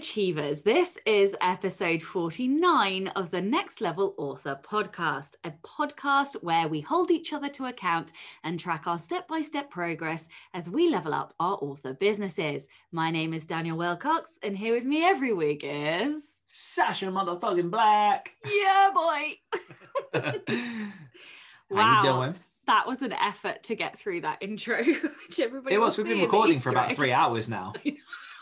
Achievers. This is episode 49 of the Next Level Author podcast, a podcast where we hold each other to account and track our step by step progress as we level up our author businesses. My name is Daniel Willcocks, and here with me every week is. Sacha motherfucking Black. Yeah, boy. How you doing? That was an effort to get through that intro, which everybody It was. We've been recording for about three hours now.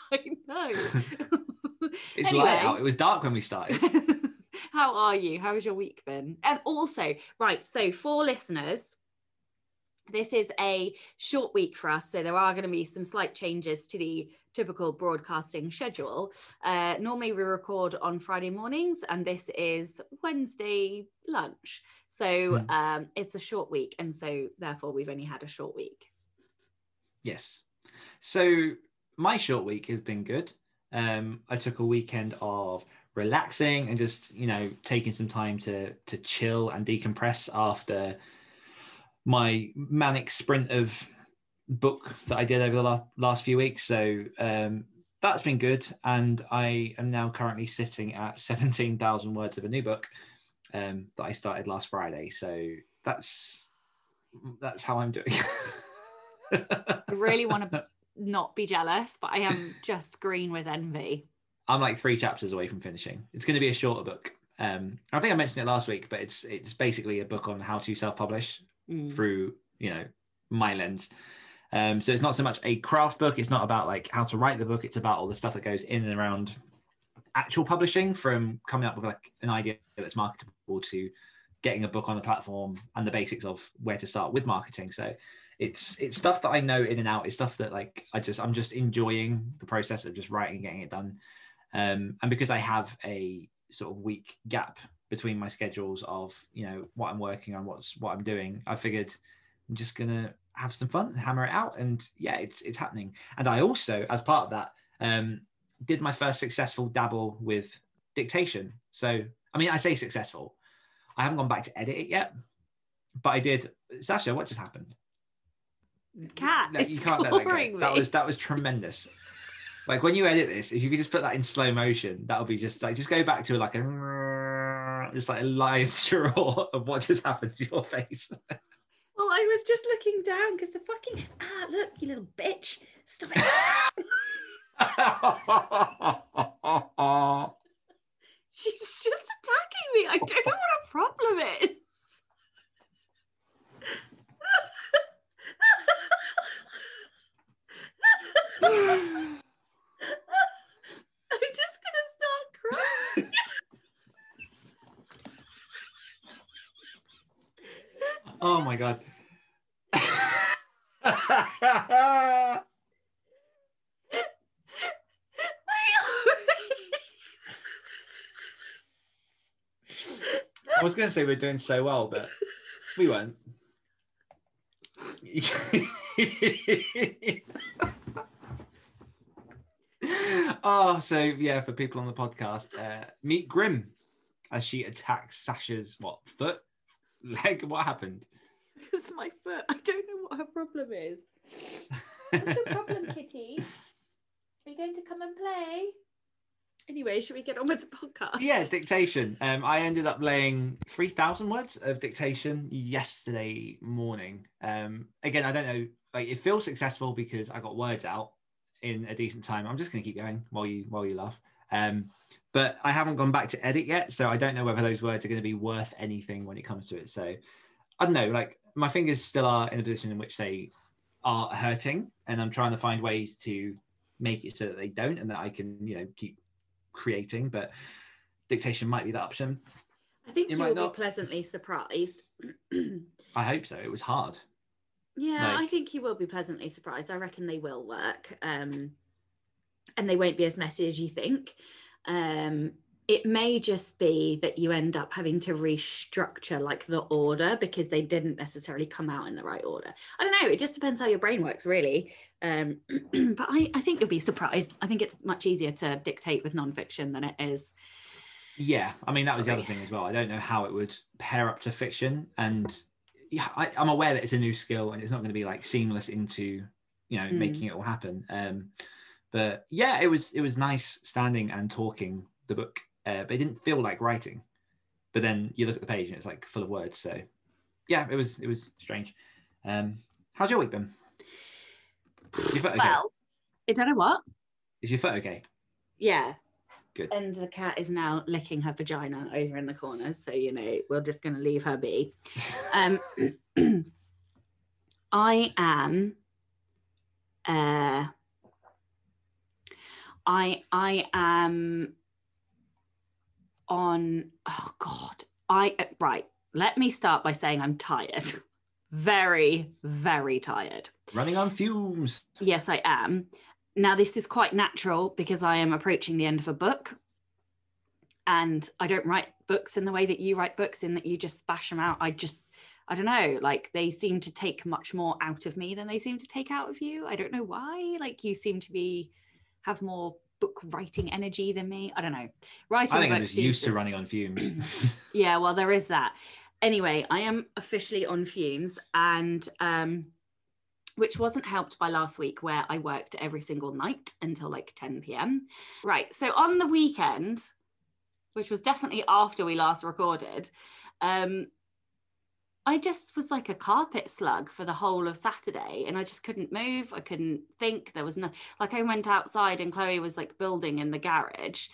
I know. It's Anyway. light out. It was dark when we started. How are you? How has your week been? And also, right, so for listeners, this is a short week for us. So there are going to be some slight changes to the typical broadcasting schedule. Uh, normally we record on Friday mornings, and this is Wednesday lunch. So Hmm. um, it's a short week. And so therefore, we've only had a short week. Yes. So my short week has been good. Um, I took a weekend of relaxing and just you know taking some time to to chill and decompress after my manic sprint of book that I did over the la- last few weeks. So um, that's been good, and I am now currently sitting at seventeen thousand words of a new book um, that I started last Friday. So that's that's how I'm doing. I really want to not be jealous, but I am just green with envy. I'm like three chapters away from finishing. It's going to be a shorter book. Um, I think I mentioned it last week, but it's it's basically a book on how to self-publish Mm. through you know my lens. Um, so it's not so much a craft book. It's not about like how to write the book. It's about all the stuff that goes in and around actual publishing, from coming up with like an idea that's marketable to getting a book on the platform and the basics of where to start with marketing. So it's it's stuff that I know in and out. It's stuff that like I just I'm just enjoying the process of just writing and getting it done. Um, and because I have a sort of week gap between my schedules of you know what I'm working on, what's what I'm doing, I figured I'm just gonna have some fun and hammer it out. And yeah, it's it's happening. And I also, as part of that, um, did my first successful dabble with dictation. So I mean, I say successful. I haven't gone back to edit it yet, but I did. Sacha, what just happened? Cat No, you can't let that go. scoring That was that was tremendous. Like when you edit this, if you could just put that in slow motion, that'll be just like just go back to like a just like a live draw of what just happened to your face. Well, I was just looking down because the fucking ah, look, you little bitch, stop it. She's just attacking me. I don't know what her problem is. I'm just gonna start crying. oh my god. I was going to say we're doing so well, but we weren't. oh, so yeah, for people on the podcast, uh, meet Grim as she attacks Sacha's what foot, leg. What happened? It's my foot. I don't know what her problem is. What's your problem, Kitty? Are you going to come and play? Anyway, should we get on with the podcast? yeah, dictation. Um, I ended up laying three thousand words of dictation yesterday morning. Um, again, I don't know. Like, it feels successful because I got words out in a decent time. I'm just going to keep going while you while you laugh. Um, but I haven't gone back to edit yet, so I don't know whether those words are going to be worth anything when it comes to it. So I don't know. Like, my fingers still are in a position in which they are hurting, and I'm trying to find ways to make it so that they don't, and that I can, you know, keep creating. But dictation might be the option. I think You you might will not. be pleasantly surprised. I hope so. It was hard. Yeah, Like- I think you will be pleasantly surprised. I reckon they will work. Um, and they won't be as messy as you think. Um, it may just be that you end up having to restructure like the order because they didn't necessarily come out in the right order. I don't know. It just depends how your brain works, really. Um, but I, I think you'll be surprised. I think it's much easier to dictate with nonfiction than it is. Yeah, I mean that was the other thing as well. I don't know how it would pair up to fiction, and yeah, I, I'm aware that it's a new skill and it's not going to be like seamless into you know Mm. making it all happen. Um, but yeah, it was it was nice standing and talking the book, uh, but it didn't feel like writing. But then you look at the page and it's like full of words. So yeah, it was it was strange. Um, how's your week been? Is your foot okay? Well, I don't know what. Is your foot okay? Yeah. Good. And the cat is now licking her vagina over in the corner. So, you know, we're just going to leave her be. Um, I am. Uh, I I am on. Oh God! I uh, right. Let me start by saying I'm tired. Very, very tired. Running on fumes. Yes, I am. Now, this is quite natural because I am approaching the end of a book. And I don't write books in the way that you write books, in that you just bash them out. I just, I don't know, like they seem to take much more out of me than they seem to take out of you. I don't know why. Like you seem to be, have more book writing energy than me. I don't know. Writing I think I'm just used to running on fumes. yeah well there is that anyway i am officially on fumes and um which wasn't helped by last week where i worked every single night until like 10 p.m right so on the weekend which was definitely after we last recorded um I just was like a carpet slug for the whole of Saturday and I just couldn't move. I couldn't think. There was no, like, I went outside and Chloe was like building in the garage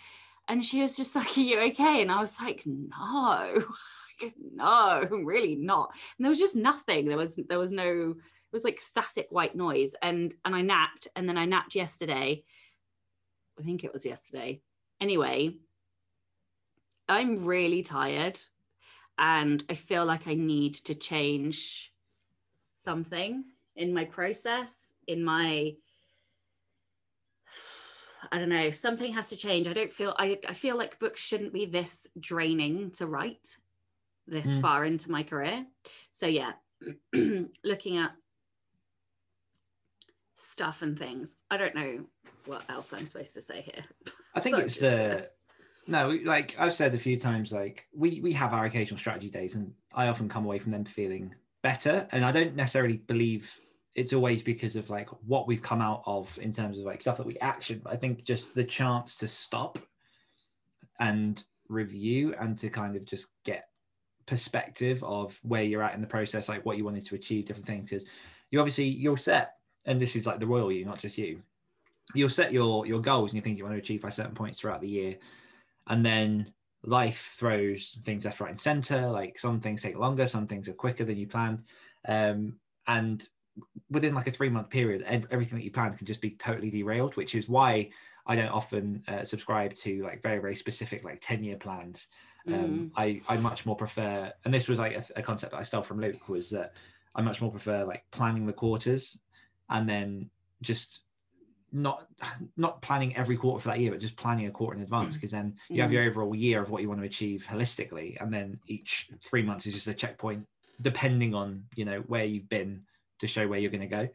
and she was just like, Are you okay? And I was like, No, no, really not. And there was just nothing. There was, there was no, was like static white noise. And, and I napped and then I napped yesterday. I think it was yesterday. Anyway, I'm really tired and I feel like I need to change something in my process, in my I don't know, something has to change. I don't feel I, I feel like books shouldn't be this draining to write this Mm. far into my career. So yeah, looking at stuff and things. I don't know what else I'm supposed to say here. I think it's uh, the no, like I've said a few times, like we we have our occasional strategy days, and I often come away from them feeling better. And I don't necessarily believe it's always because of like what we've come out of in terms of like stuff that we action. But I think just the chance to stop and review and to kind of just get perspective of where you're at in the process, like what you wanted to achieve, different things. Because you obviously you're set, and this is like the royal you, not just you. You'll set your your goals and you think you want to achieve by certain points throughout the year, and then life throws things left, right, and center. Like some things take longer, some things are quicker than you planned, um, and within like a three month period, ev- everything that you planned can just be totally derailed. Which is why I don't often uh, subscribe to like very very specific like ten year plans. Um, I I much more prefer, and this was like a, a concept that I stole from Luke was that I much more prefer like planning the quarters, and then just not not planning every quarter for that year, but just planning a quarter in advance because then you have your overall year of what you want to achieve holistically, and then each three months is just a checkpoint depending on you know where you've been to show where you're going to go.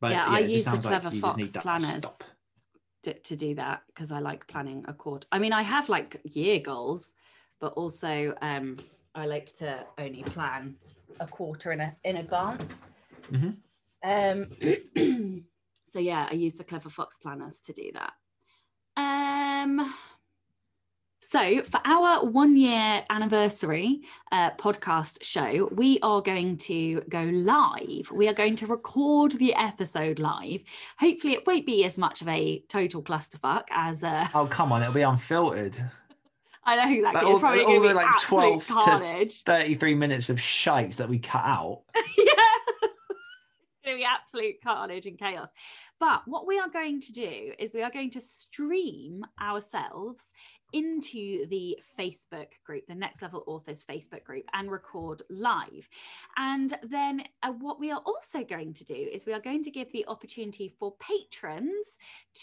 But Yeah, I use the like Clever need Fox planners. to, to do that because I like planning a quarter. I mean, I have like year goals, but also um, I like to only plan a quarter in a, in advance. Mhm. Um, so yeah, I use the Clever Fox planners to do that. Um, so for our one year anniversary uh, podcast show, we are going to go live. We are going to record the episode live. Hopefully, it won't be as much of a total clusterfuck as uh, Oh come on, it'll be unfiltered. I know exactly. Like, it's all- probably all to the, like, absolute 12 to- 33 minutes of shite that we cut out. yeah. Going to be absolute carnage and chaos. But what we are going to do is we are going to stream ourselves into the Facebook group, the Next Level Authors Facebook group, and record live. And then uh, what we are also going to do is we are going to give the opportunity for patrons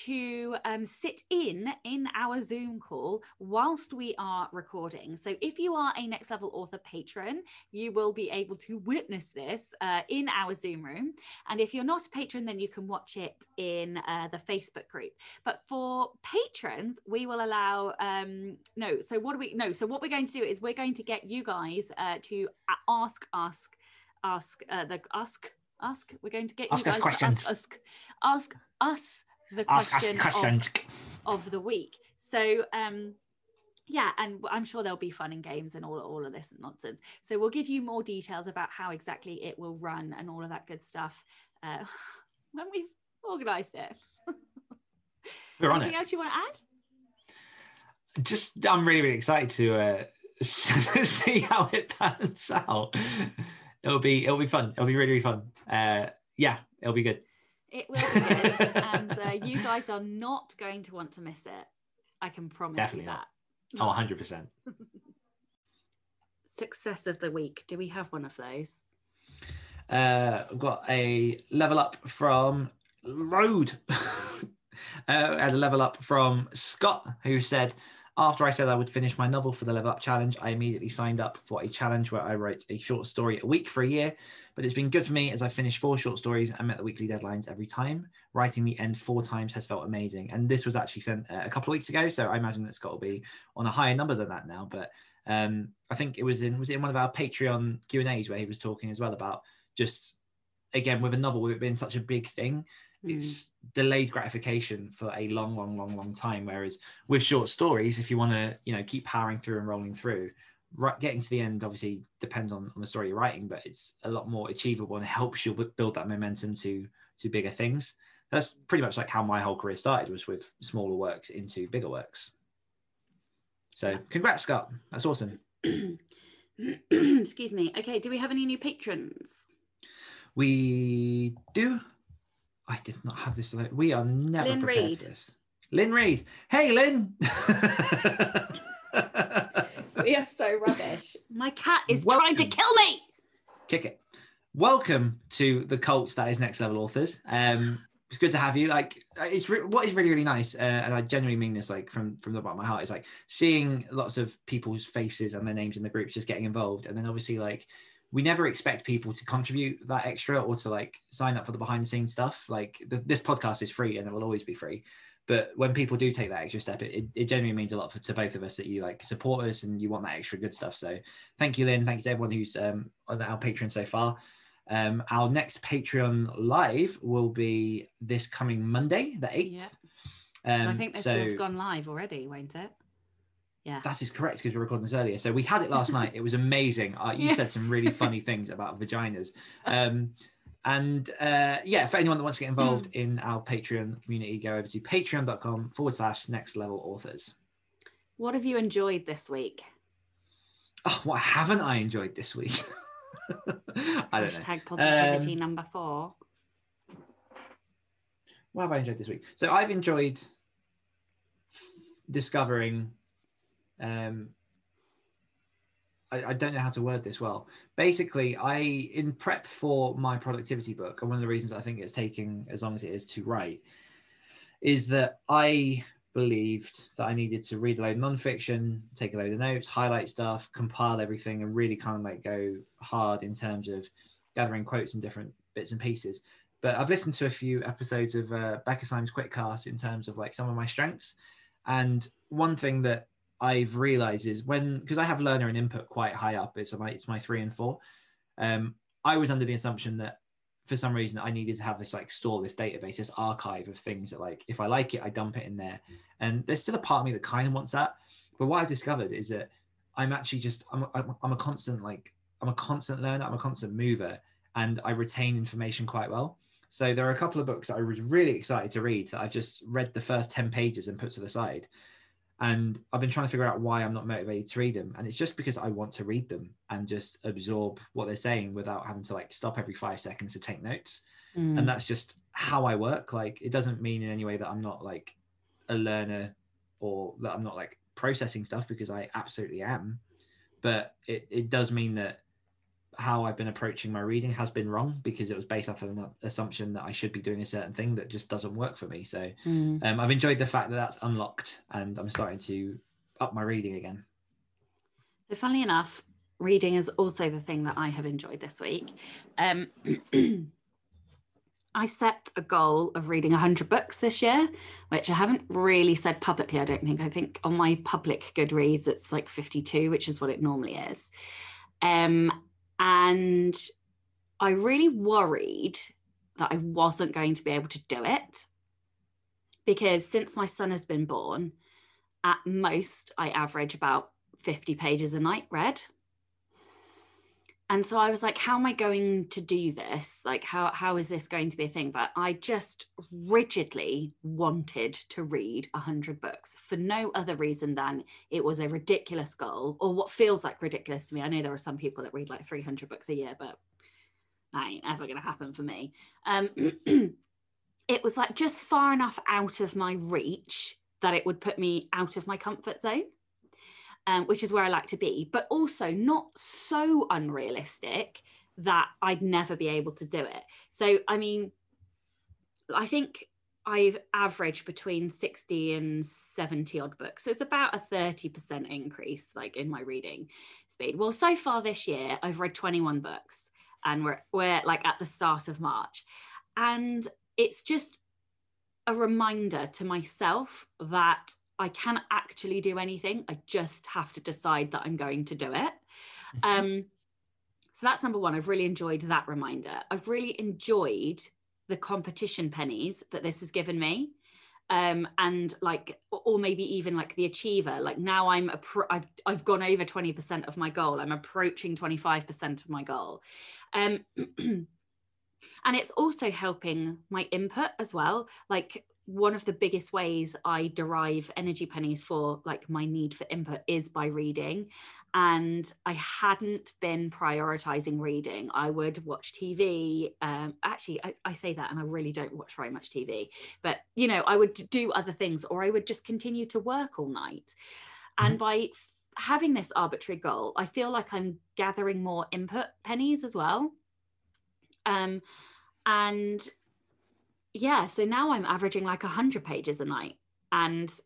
to um, sit in in our Zoom call whilst we are recording. So if you are a Next Level Author patron, you will be able to witness this uh, in our Zoom room. And if you're not a patron, then you can watch it in uh, the Facebook group. But for patrons, we will allow um, no. So what do we no? So what we're going to do is we're going to get you guys uh, to ask ask ask uh, the ask ask. We're going to get Ask you us guys questions. to ask ask ask us the Ask us question questions. of, of the week. So um yeah, and I'm sure there'll be fun and games and all, all of this nonsense. So we'll give you more details about how exactly it will run and all of that good stuff uh, when we've organised it. We're on Anything it. else you want to add? Just, I'm really, really excited to uh, see how it pans out. It'll be, it'll be fun. It'll be really, really fun. Uh, yeah, it'll be good. It will be good, and uh, you guys are not going to want to miss it. I can promise Definitely you not. that. Oh, 100 percent. Success of the week. Do we have one of those? Uh, I've got a level up from Road. uh, had a level up from Scott, who said, after I said I would finish my novel for the level up challenge, I immediately signed up for a challenge where I write a short story a week for a year. But it's been good for me as I finished four short stories and met the weekly deadlines every time. Writing the end four times has felt amazing. And this was actually sent uh, a couple of weeks ago, so I imagine that Scott will be on a higher number than that now. But um, I think it was in was it in one of our Patreon Q and A's where he was talking as well about just again with a novel with it being such a big thing Mm. it's delayed gratification for a long long long long time whereas with short stories if you want to you know keep powering through and rolling through right getting to the end obviously depends on, on the story you're writing but it's a lot more achievable and helps you build that momentum to to bigger things that's pretty much like how my whole career started was with smaller works into bigger works so congrats scott that's awesome Excuse me. Okay, do we have any new patrons? We do. I did not have this. We are never Lynn prepared Reed. for this. Lynn Reed. Hey, Lynn. We are so rubbish. My cat is Welcome. trying to kill me. Kick it. Welcome to the cult that is Next Level Authors. Um, it's good to have you. Like, it's re- what is really really nice, uh, and I genuinely mean this. Like from from the bottom of my heart, is like seeing lots of people's faces and their names in the groups just getting involved, and then obviously like we never expect people to contribute that extra or to like sign up for the behind the scenes stuff. Like the, this podcast is free and it will always be free. But when people do take that extra step, it, it, genuinely means a lot for, to both of us that you like support us and you want that extra good stuff. So thank you, Lynn. Thank you to everyone who's um, on our Patreon so far. Um, our next Patreon live will be this coming Monday, the 8th. Yeah. Um, so I think this so- have gone live already, won't it? Yeah. That is correct because we're recording this earlier. So we had it last night. It was amazing. Uh, you Yeah. said some really funny things about vaginas. Um, and uh, yeah, for anyone that wants to get involved Mm. in our Patreon community, go over to patreon.com forward slash next level authors. What have you enjoyed this week? Oh, what haven't I enjoyed this week? I don't know. Hashtag positivity Um, number four. What have I enjoyed this week? So I've enjoyed f- discovering. Um, I, don't know how to word this well. Basically, I in prep for my productivity book, and one of the reasons I think it's taking as long as it is to write, is that I believed that I needed to read a load of nonfiction, take a load of notes, highlight stuff, compile everything, and really kind of like go hard in terms of gathering quotes and different bits and pieces but I've listened to a few episodes of uh, Becca Syme's QuitCast in terms of like some of my strengths. And one thing that I've realized is when, because I have learner and input quite high up, it's my, it's my three and four. Um, I was under the assumption that for some reason I needed to have this like store this database, this archive of things that like, if I like it, I dump it in there. And there's still a part of me that kind of wants that. But what I've discovered is that I'm actually just, I'm, I'm, I'm a constant, like, I'm a constant learner, I'm a constant mover, and I retain information quite well. So there are a couple of books I was really excited to read that I've just read the first 10 pages and put to the side. And I've been trying to figure out why I'm not motivated to read them. And it's just because I want to read them and just absorb what they're saying without having to like stop every five seconds to take notes. Mm. And that's just how I work. Like it doesn't mean in any way that I'm not like a learner or that I'm not like processing stuff because I absolutely am. But it, it does mean that how I've been approaching my reading has been wrong because it was based off of an assumption that I should be doing a certain thing that just doesn't work for me. So Mm. um, I've enjoyed the fact that that's unlocked and I'm starting to up my reading again. So, funnily enough, reading is also the thing that I have enjoyed this week. Um, I set a goal of reading 100 books this year, which I haven't really said publicly, I don't think. I think on my public Goodreads, it's like 52, which is what it normally is. Um, and I really worried that I wasn't going to be able to do it because since my son has been born, at most I average about 50 pages a night read. And so I was like, how am I going to do this? Like, how, how is this going to be a thing? But I just rigidly wanted to read 100 books for no other reason than it was a ridiculous goal or what feels like ridiculous to me. I know there are some people that read like 300 books a year, but that ain't ever going to happen for me. Um, it was like just far enough out of my reach that it would put me out of my comfort zone um, which is where I like to be, but also not so unrealistic that I'd never be able to do it. So, I mean, I think I've averaged between 60 and 70 odd books. So it's about a 30% increase like in my reading speed. Well, so far this year, I've read 21 books and we're, we're like at the start of March. And it's just a reminder to myself that I can actually do anything. I just have to decide that I'm going to do it. Um, so that's number one. I've really enjoyed that reminder. I've really enjoyed the competition pennies that this has given me. Um, and like, or maybe even like the achiever. Like now I'm a pro- I've I've gone over twenty percent of my goal. I'm approaching twenty five percent of my goal, um, and it's also helping my input as well. Like one of the biggest ways I derive energy pennies for like my need for input is by reading. And I hadn't been prioritizing reading. I would watch TV. Um, actually, I, I say that and I really don't watch very much TV, but you know, I would do other things or I would just continue to work all night. And by f- having this arbitrary goal, I feel like I'm gathering more input pennies as well. Um, and yeah so now i'm averaging like 100 pages a night and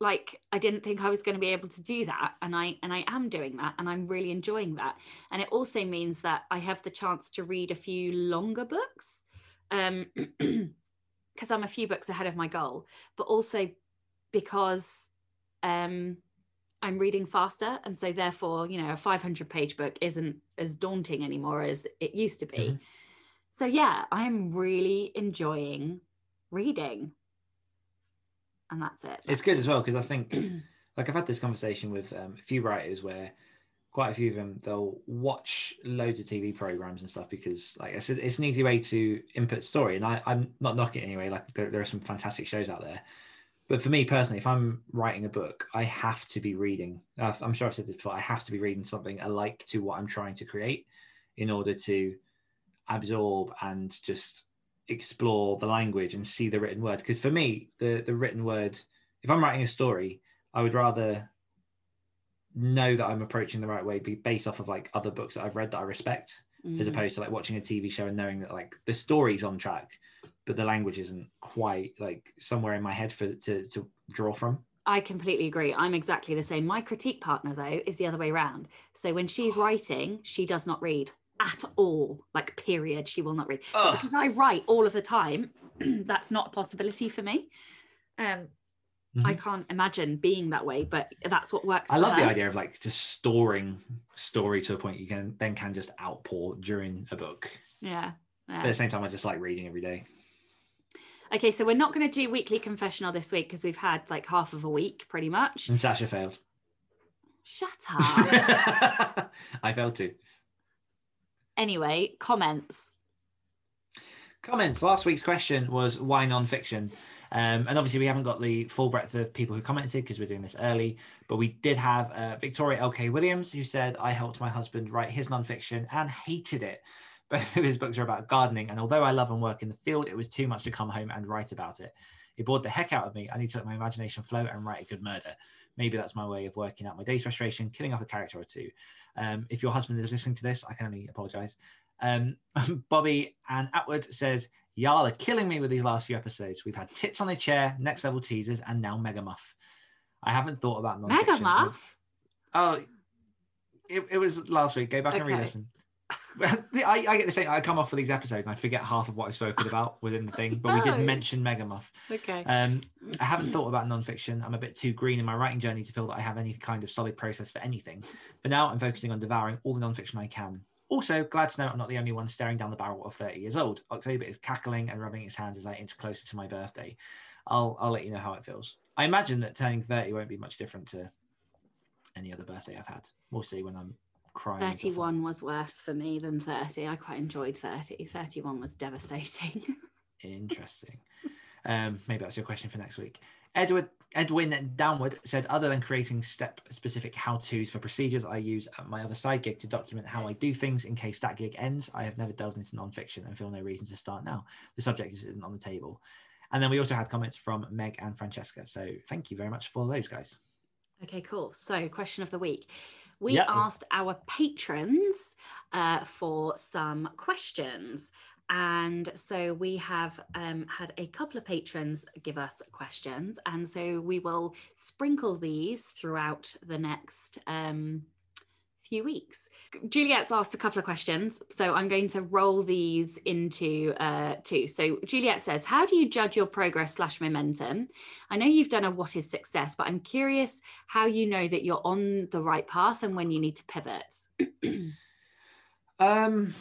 like i didn't think i was going to be able to do that and i and i am doing that and i'm really enjoying that and it also means that i have the chance to read a few longer books um because i'm a few books ahead of my goal but also because um i'm reading faster and so therefore you know a 500 page book isn't as daunting anymore as it used to be Mhm. So yeah i am really enjoying reading and that's it It's good as well because I think, like, I've had this conversation with um, a few writers where quite a few of them they'll watch loads of TV programs and stuff because, like I said, it's an easy way to input story. And I, I'm not knocking it anyway. Like, there, there are some fantastic shows out there. But for me personally, if I'm writing a book, I have to be reading. I'm sure I've said this before. I have to be reading something alike to what I'm trying to create in order to absorb and just explore the language and see the written word because for me the the written word if i'm writing a story i would rather know that i'm approaching the right way be based off of like other books that i've read that i respect as Mm. opposed to like watching a tv show and knowing that like the story's on track but the language isn't quite like somewhere in my head for to to draw from I completely agree. I'm exactly the same. My critique partner, though, is the other way around. So when she's writing, she does not read at all, like, period. She will not read. Ugh. because I write all of the time, that's not a possibility for me. Um, I Mhm. can't imagine being that way, but that's what works. I love the idea of like just storing story to a point you can then can just outpour during a book. Yeah. But at the same time, I just like reading every day. Okay, so we're not going to do weekly confessional this week because we've had like half of a week pretty much. And Sacha failed. Shut up. I failed too. Anyway, comments. Comments. Last week's question was why non-fiction? Um, and obviously we haven't got the full breadth of people who commented because we're doing this early, but we did have uh, Victoria LK Williams who said, I helped my husband write his non-fiction and hated it. Both of his books are about gardening, and although I love and work in the field, it was too much to come home and write about it. It bored the heck out of me. I need to let my imagination flow and write a good murder. Maybe that's my way of working out my day's frustration, killing off a character or two. Um, if your husband is listening to this, I can only apologize. Um, Bobby and Atwood says, Y'all are killing me with these last few episodes. We've had tits on a chair, next level teasers, and now Mega Muff. I haven't thought about non-fiction. Mega Muff? Oh, it, it was last week. Go back and re-listen. I, I get the same. I come off for these episodes and I forget half of what I've spoken about within the thing, but we did mention Megamuff. Okay. Um, I haven't thought about non-fiction. I'm a bit too green in my writing journey to feel that I have any kind of solid process for anything. But now I'm focusing on devouring all the non-fiction I can. Also, glad to know I'm not the only one staring down the barrel of 30 years old. October is cackling and rubbing its hands as I inch closer to my birthday. I'll I'll let you know how it feels. I imagine that turning 30 won't be much different to any other birthday I've had. We'll see when I'm crying. 31 was worse for me than 30. I quite enjoyed 30. 31 was devastating. Interesting. Um, maybe that's your question for next week. Edward Edwin Downward said, other than creating step-specific how-tos for procedures, I use at my other side gig to document how I do things in case that gig ends. I have never delved into non-fiction and feel no reason to start now. The subject isn't on the table. And then we also had comments from Meg and Francesca. So thank you very much for those guys. Okay, cool. So, question of the week. We Yeah. asked our patrons uh, for some questions. And so we have um, had a couple of patrons give us questions. And so we will sprinkle these throughout the next um, few weeks. Juliet's asked a couple of questions. So I'm going to roll these into uh, two. So Juliet says, How do you judge your progress slash momentum? I know you've done a what is success, but I'm curious how you know that you're on the right path and when you need to pivot. Um,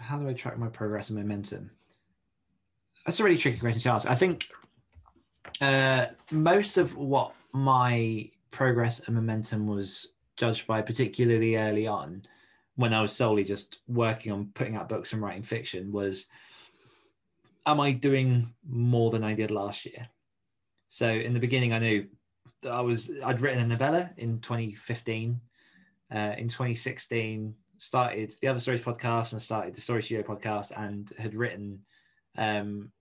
how do I track my progress and momentum? That's a really tricky question to ask. I think uh, most of what my progress and momentum was judged by, particularly early on, when I was solely just working on putting out books and writing fiction, was am I doing more than I did last year? So in the beginning, I knew that I was I'd written a novella in 2015. Uh, in 2016, started the Other Stories podcast and started the Story Studio podcast, and had written um,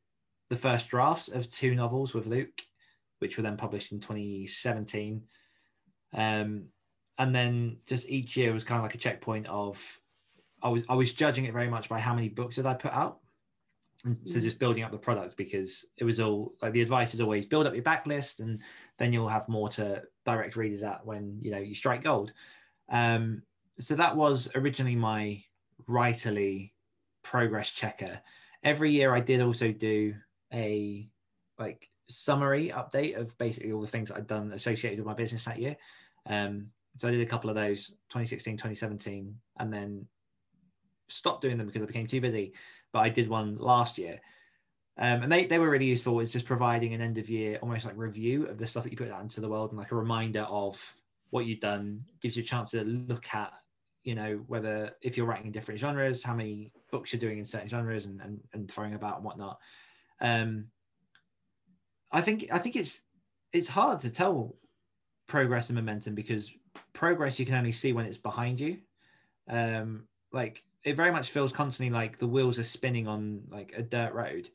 the first drafts of two novels with Luke, which were then published in 2017. Um, and then just each year was kind of like a checkpoint of I was I was judging it very much by how many books did I put out. And so Mhm. just building up the product because it was all like the advice is always build up your backlist and then you'll have more to direct readers at when you know you strike gold. Um, so that was originally my writerly progress checker. Every year I did also do a like summary update of basically all the things I'd done associated with my business that year. Um, so I did a couple of those 2016, 2017, and then stopped doing them because I became too busy. But I did one last year. Um, and they, they were really useful. It's just providing an end of year, almost like review of the stuff that you put out into the world and like a reminder of what you've done, gives you a chance to look at, you know, whether if you're writing in different genres, how many books you're doing in certain genres and, and, and throwing about and whatnot. Um, I think I think it's it's hard to tell progress and momentum because progress you can only see when it's behind you. Um, like it very much feels constantly like the wheels are spinning on like a dirt road,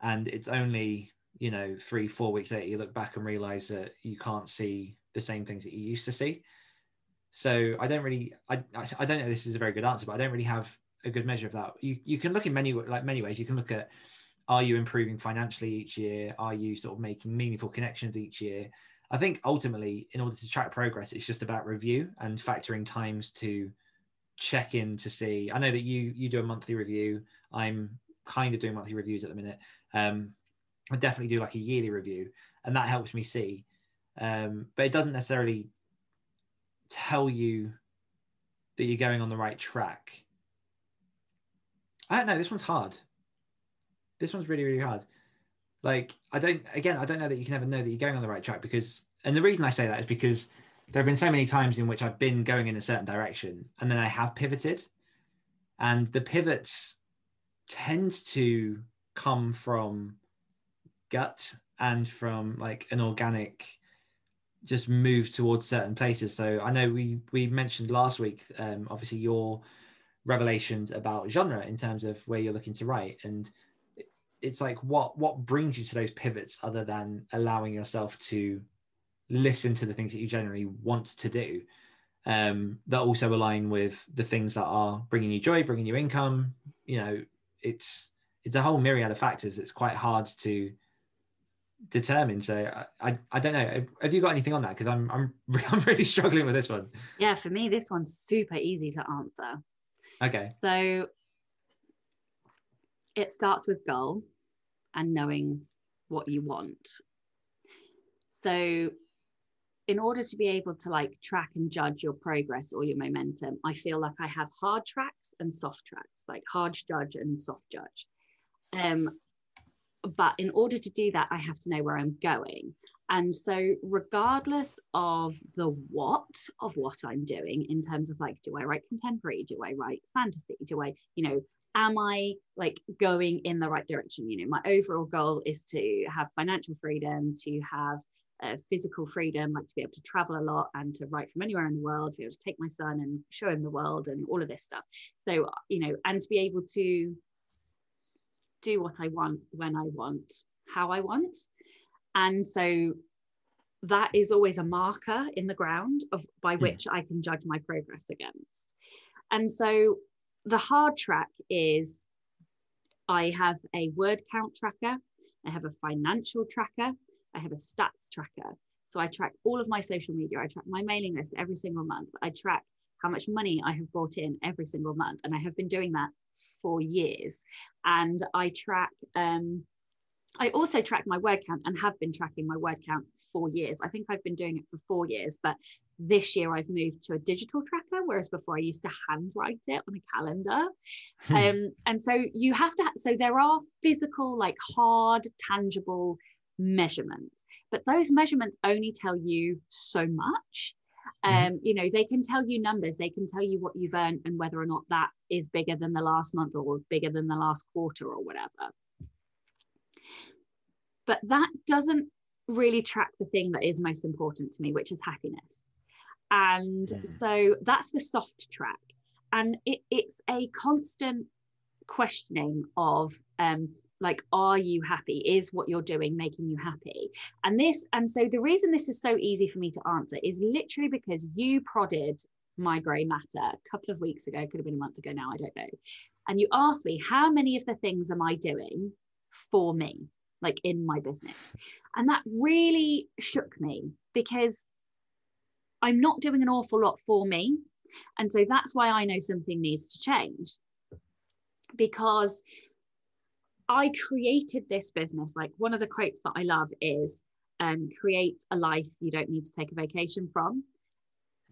and it's only you know three four weeks later you look back and realize that you can't see the same things that you used to see. So I don't really I I don't know this is a very good answer, but I don't really have a good measure of that. You you can look in many like many ways. You can look at are you improving financially each year? Are you sort of making meaningful connections each year? I think ultimately, in order to track progress, it's just about review and factoring times to check in to see. I know that you you do a monthly review. I'm kind of doing monthly reviews at the minute. Um, I definitely do like a yearly review, and that helps me see. Um, but it doesn't necessarily tell you that you're going on the right track. I don't know. This one's hard. This one's really, really hard. Like, I don't, again, I don't know that you can ever know that you're going on the right track because, and the reason I say that is because there have been so many times in which I've been going in a certain direction and then I have pivoted. And the pivots tend to come from gut and from like an organic just move towards certain places. So I know we we mentioned last week, um, obviously your revelations about genre in terms of where you're looking to write, and it's like what what brings you to those pivots other than allowing yourself to listen to the things that you generally want to do um, that also align with the things that are bringing you joy, bringing you income. You know, it's it's a whole myriad of factors. It's quite hard to determine. So I, I, I don't know. Have you got anything on that? Because I'm I'm I'm really struggling with this one. Yeah, for me, this one's super easy to answer. Okay. So it starts with goal and knowing what you want. So in order to be able to like track and judge your progress or your momentum, I feel like I have hard tracks and soft tracks, like hard judge and soft judge. Um, but in order to do that, I have to know where I'm going. And so, regardless of the what of what I'm doing in terms of like, do I write contemporary? Do I write fantasy? Do I, you know, am I like going in the right direction? You know, my overall goal is to have financial freedom, to have uh, physical freedom, like to be able to travel a lot and to write from anywhere in the world, to be able to take my son and show him the world and all of this stuff. So, you know, and to be able to do what I want when I want, how I want. And so that is always a marker in the ground of by hmm. which I can judge my progress against. And so the hard track is I have a word count tracker, I have a financial tracker, I have a stats tracker. So I track all of my social media, I track my mailing list every single month, I track how much money I have brought in every single month. And I have been doing that for years. And I track, um, I also track my word count and have been tracking my word count for years. I think I've been doing it for four years, but this year I've moved to a digital tracker, whereas before I used to handwrite it on a calendar. Hmm. Um, and so you have to, so there are physical, like hard, tangible measurements, but those measurements only tell you so much. Mm-hmm. Um, you know, they can tell you numbers, they can tell you what you've earned and whether or not that is bigger than the last month or bigger than the last quarter or whatever. But that doesn't really track the thing that is most important to me, which is happiness. And mm. so that's the soft track. And it, it's a constant questioning of um, like are you happy? Is what you're doing making you happy? And this and so the reason this is so easy for me to answer is literally because you prodded my grey matter a couple of weeks ago could have been a month ago now i don't know and you asked me how many of the things am i doing for me? Like in my business. And that really shook me because i'm not doing an awful lot for me. And so that's why i know something needs to change. Because I created this business. Like one of the quotes that I love is um, create a life you don't need to take a vacation from.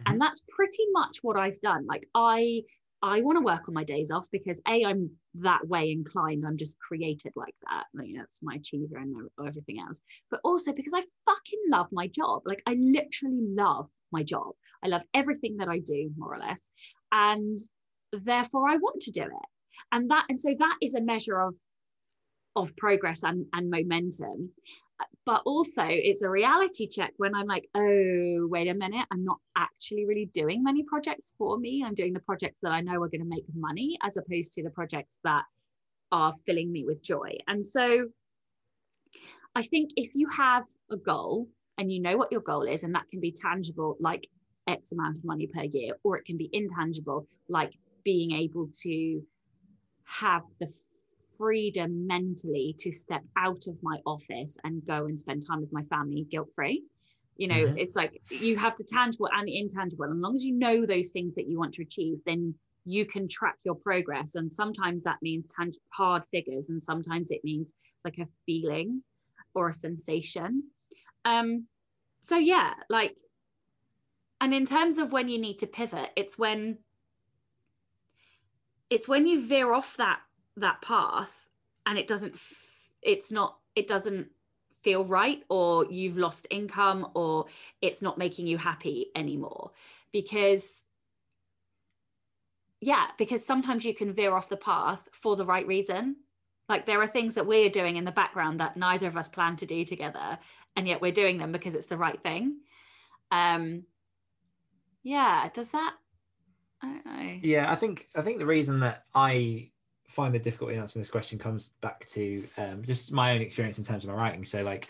Mm-hmm. And that's pretty much what I've done. Like I I want to work on my days off because a I'm that way inclined. I'm just created like that. Like, you know, it's my achiever and everything else. But also because I fucking love my job. Like I literally love my job. I love everything that I do, more or less, and therefore I want to do it. And that and so that is a measure of of progress and, and momentum. Uh, but also it's a reality check when i'm like oh wait a minute i'm not actually really doing many projects for me. I'm doing the projects that i know are going to make money as opposed to the projects that are filling me with joy. And so i think if you have a goal and you know what your goal is and that can be tangible like x amount of money per year or it can be intangible like being able to have the freedom mentally to step out of my office and go and spend time with my family guilt free. You know, mm-hmm. it's like you have the tangible and the intangible. And as long as you know those things that you want to achieve, then you can track your progress. And sometimes that means tang- hard figures, and sometimes it means like a feeling or a sensation. Um, so yeah, like, and in terms of when you need to pivot, it's when it's when you veer off that that path and it doesn't it's not it doesn't feel right or you've lost income or it's not making you happy anymore. Because yeah because sometimes you can veer off the path for the right reason. Like there are things that we're doing in the background that neither of us plan to do together and yet we're doing them because it's the right thing. Um yeah does that i don't know. Yeah i think i think the reason that i find the difficulty in answering this question comes back to um, just my own experience in terms of my writing. So, like,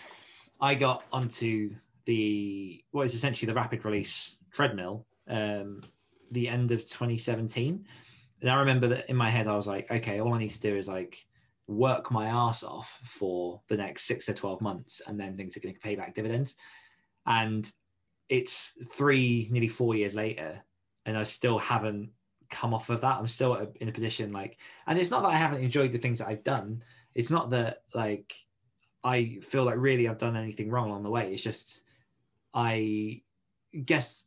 I got onto the what is essentially the rapid release treadmill um, the end of 2017. And I remember that in my head, I was like, okay, all I need to do is like work my ass off for the next six to 12 months, and then things are going to pay back dividends. And it's three, nearly four years later, and I still haven't come off of that. I'm still in a position like, and it's not that I haven't enjoyed the things that I've done. It's not that like I feel like really I've done anything wrong along the way. It's just I guess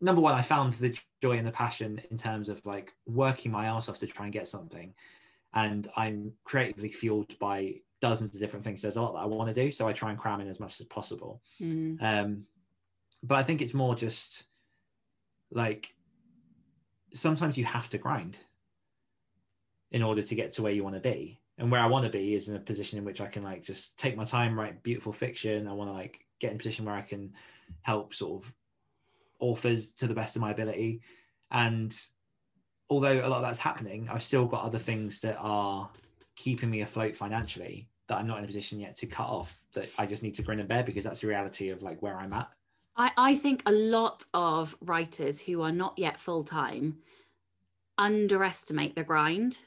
number one, I found the joy and the passion in terms of like working my ass off to try and get something. And I'm creatively fueled by dozens of different things. There's a lot that I want to do. So I try and cram in as much as possible. Mm. Um, but I think it's more just like sometimes you have to grind in order to get to where you want to be. And where I want to be is in a position in which I can like just take my time, write beautiful fiction. I want to like get in a position where I can help sort of authors to the best of my ability. And although a lot of that's happening, I've still got other things that are keeping me afloat financially that I'm not in a position yet to cut off that I just need to grin and bear because that's the reality of like where I'm at. I, I think a lot of writers who are not yet full time underestimate the grind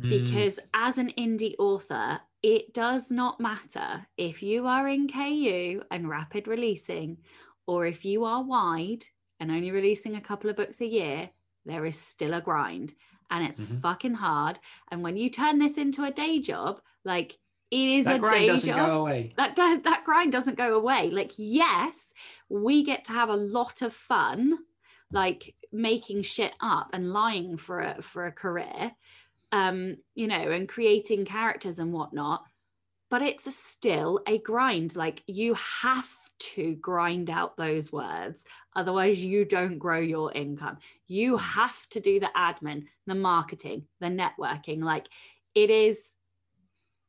Mm. because as an indie author, it does not matter if you are in KU and rapid releasing or if you are wide and only releasing a couple of books a year, there is still a grind and it's Mhm. fucking hard. And when you turn this into a day job, like it is that a grind day doesn't job go away. that does that grind doesn't go away. Like yes we get to have a lot of fun like making shit up and lying for a for a career um you know and creating characters and whatnot but it's a still a grind. Like you have to grind out those words otherwise you don't grow your income. You have to do the admin the marketing the networking. Like it is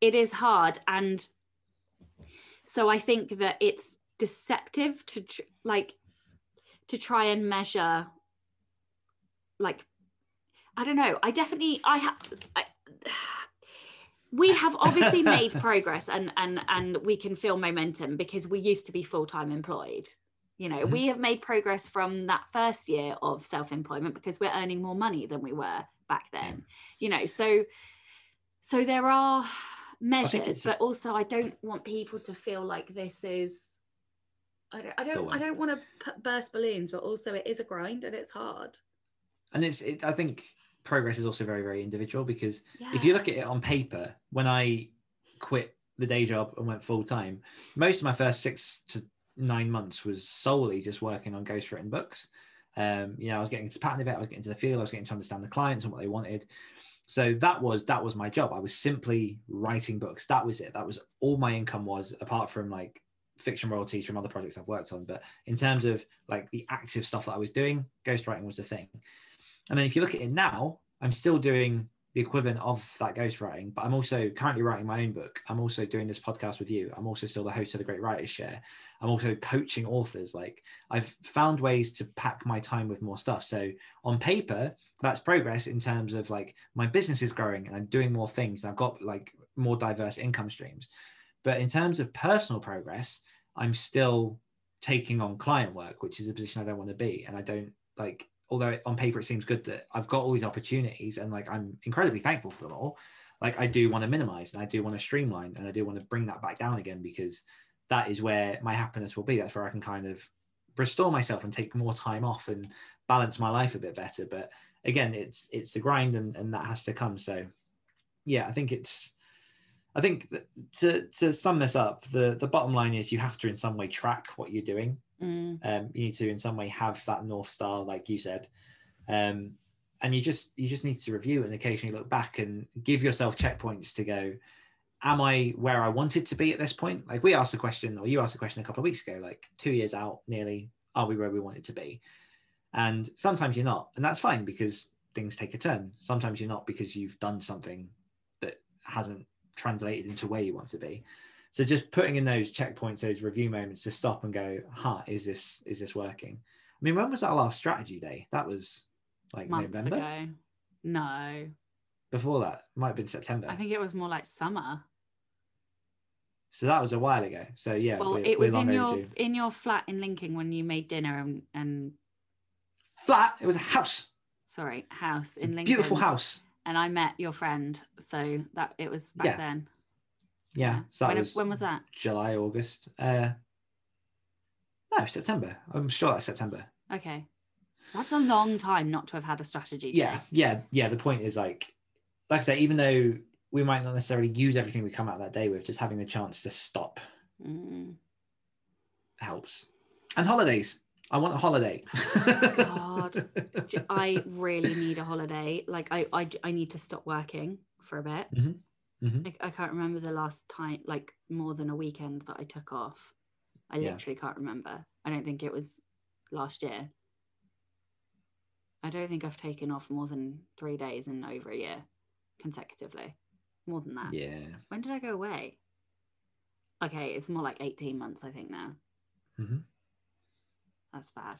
it is hard and so i think that it's deceptive to tr- like to try and measure like i don't know i definitely i have we have obviously made progress and and and we can feel momentum because we used to be full-time employed. You know Mhm. we have made progress from that first year of self-employment because we're earning more money than we were back then. You know so so there are measures but also i don't want people to feel like this is i don't i don't, I don't want to burst balloons but also it is a grind and it's hard And it's it, I think progress is also very very individual because yeah if you look at it on paper, when I quit the day job and went full time, most of my first six to nine months was solely just working on ghostwritten books. Um, you know, I was getting to pattern of it, I was getting to the field, I was getting to understand the clients and what they wanted. So that was that was my job. I was simply writing books. That was it. That was all my income was, apart from like fiction royalties from other projects I've worked on. But in terms of like the active stuff that I was doing, ghostwriting was the thing. And then if you look at it now, I'm still doing the equivalent of that ghostwriting, but I'm also currently writing my own book. I'm also doing this podcast with you. I'm also still the host of the Great Writers Share. I'm also coaching authors. Like I've found ways to pack my time with more stuff. So on paper, that's progress in terms of like my business is growing and I'm doing more things. And I've got like more diverse income streams. But in terms of personal progress, I'm still taking on client work, which is a position I don't want to be. And I don't like although on paper it seems good that I've got all these opportunities and like I'm incredibly thankful for them all, like I do want to minimize and I do want to streamline and I do want to bring that back down again because that is where my happiness will be. That's where I can kind of restore myself and take more time off and balance my life a bit better. But again, it's it's a grind and, and that has to come. So yeah, I think it's I think that to to sum this up, the the bottom line is you have to in some way track what you're doing. Mm, um, you need to in some way have that north star like you said. Um, and you just you just need to review and occasionally look back and give yourself checkpoints to go am i where i wanted to be at this point? Like we asked the question or you asked the question a couple of weeks ago like two years out nearly are we where we wanted to be and sometimes you're not and that's fine because things take a turn sometimes you're not because you've done something that hasn't translated into where you want to be so just putting in those checkpoints, those review moments to stop and go, huh, is this is this working? I mean, when was our last strategy day? That was like months November. ago no before that. Might have been September. I think it was more like summer. so that was a while ago. So yeah, Well, we're, it was long in your in your flat in Lincoln when you made dinner and, and flat. It was a house. sorry house in Lincoln. beautiful house. And I met your friend, so that it was back Yeah. then. Yeah. So when, was when was that? July, August. Uh, no, September. I'm sure that's September. Okay, that's a long time not to have had a strategy. Yeah, yeah, yeah. The point is like, like I say, even though we might not necessarily use everything we come out that day with, just having the chance to stop Mm. helps. And holidays. I want a holiday. God. I really need a holiday. Like I, I, I need to stop working for a bit. Mhm. I, I can't remember the last time, like more than a weekend that I took off. I Yeah. literally can't remember. I don't think it was last year. I don't think I've taken off more than three days in over a year consecutively. More than that. Yeah. When did I go away? Okay, it's more like 18 months, I think now. Mhm. That's bad.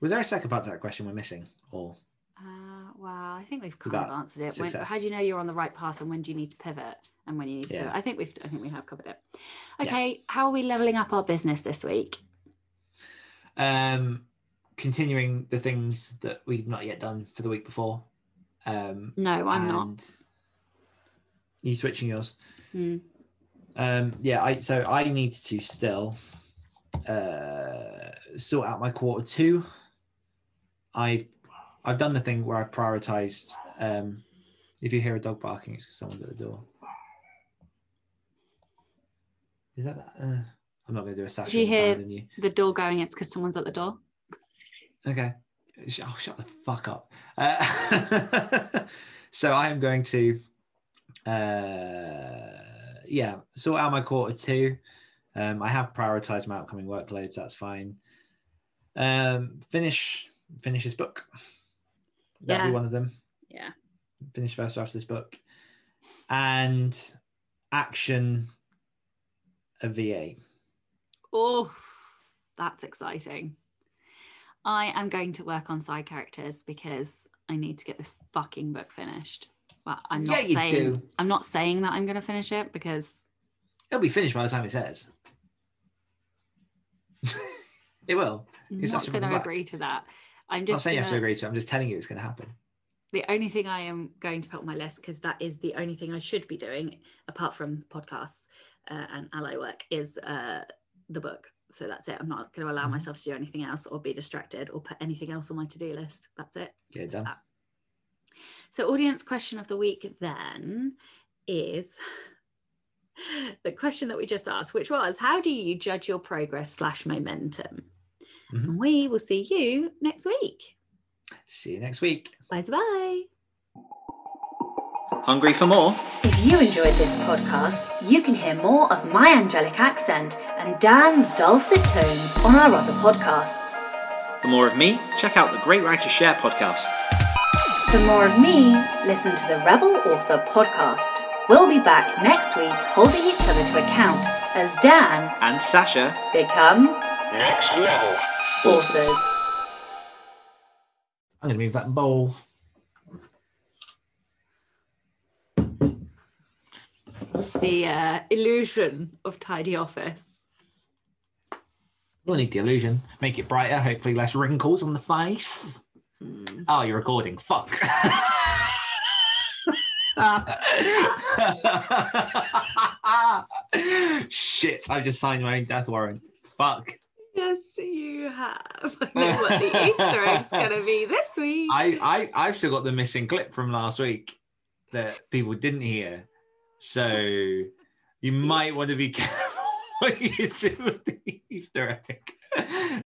Was there a second part to that question we're missing? Or Uh, well, I think we've kind of answered it. When, how do you know you're on the right path and when do you need to pivot and when you need to Yeah. pivot? I think we've I think we have covered it. Yeah. Okay, how are we leveling up our business this week? um, continuing the things that we've not yet done for the week before. Um, No, I'm not. You switching yours? Hmm. Um, yeah, I so I need to still uh, sort out my quarter two. I've I've done the thing where I've prioritized. Um, if you hear a dog barking, it's because someone's at the door. Is that? that? Uh, I'm not going to do a Sacha. you hear- you. The door going, it's because someone's at the door. Okay. Oh, shut the fuck up. Uh, so I am going to, uh, yeah, sort out my quarter two. Um, I have prioritized my upcoming workloads. That's fine. Um, finish finish this book. That'll Yeah. be one of them. Yeah. Finish first draft of this book, and action a VA. Oh, that's exciting. I am going to work on side characters because I need to get this fucking book finished. But I'm not you saying do. I'm not saying that I'm going to finish it because It'll be finished by the time it says. it will. I'm It's not going to agree to that. I'm I'm not just saying you have to agree to. it, I'm just telling you it's going to happen. the only thing I am going to put on my list because that is the only thing I should be doing apart from podcasts uh, and ally work is uh, the book. So that's it. I'm not going to allow Mhm. myself to do anything else or be distracted or put anything else on my to do list. That's it. Get it done. that. So, audience question of the week then is the question that we just asked, which was how do you judge your progress slash momentum? Mhm. And we will see you next week. See you next week. Bye bye. Hungry for more? If you enjoyed this podcast, you can hear more of my angelic accent and Dan's dulcet tones on our other podcasts. For more of me, check out the Great Writer Share podcast. For more of me, listen to the Rebel Author podcast. We'll be back next week holding each other to account as Dan And Sacha, become Next level. Authors. I'm going to move that bowl. The uh, illusion of tidy office. We'll need the illusion. Make it brighter, hopefully less wrinkles on the face. Hmm. Oh, you're recording. Fuck. Shit, I've just signed my own death warrant. Fuck. Yes, you have. I know what the Easter egg's going to be this week. I, I, I've still got the missing clip from last week that people didn't hear. So you might want to be careful what you do with the Easter egg.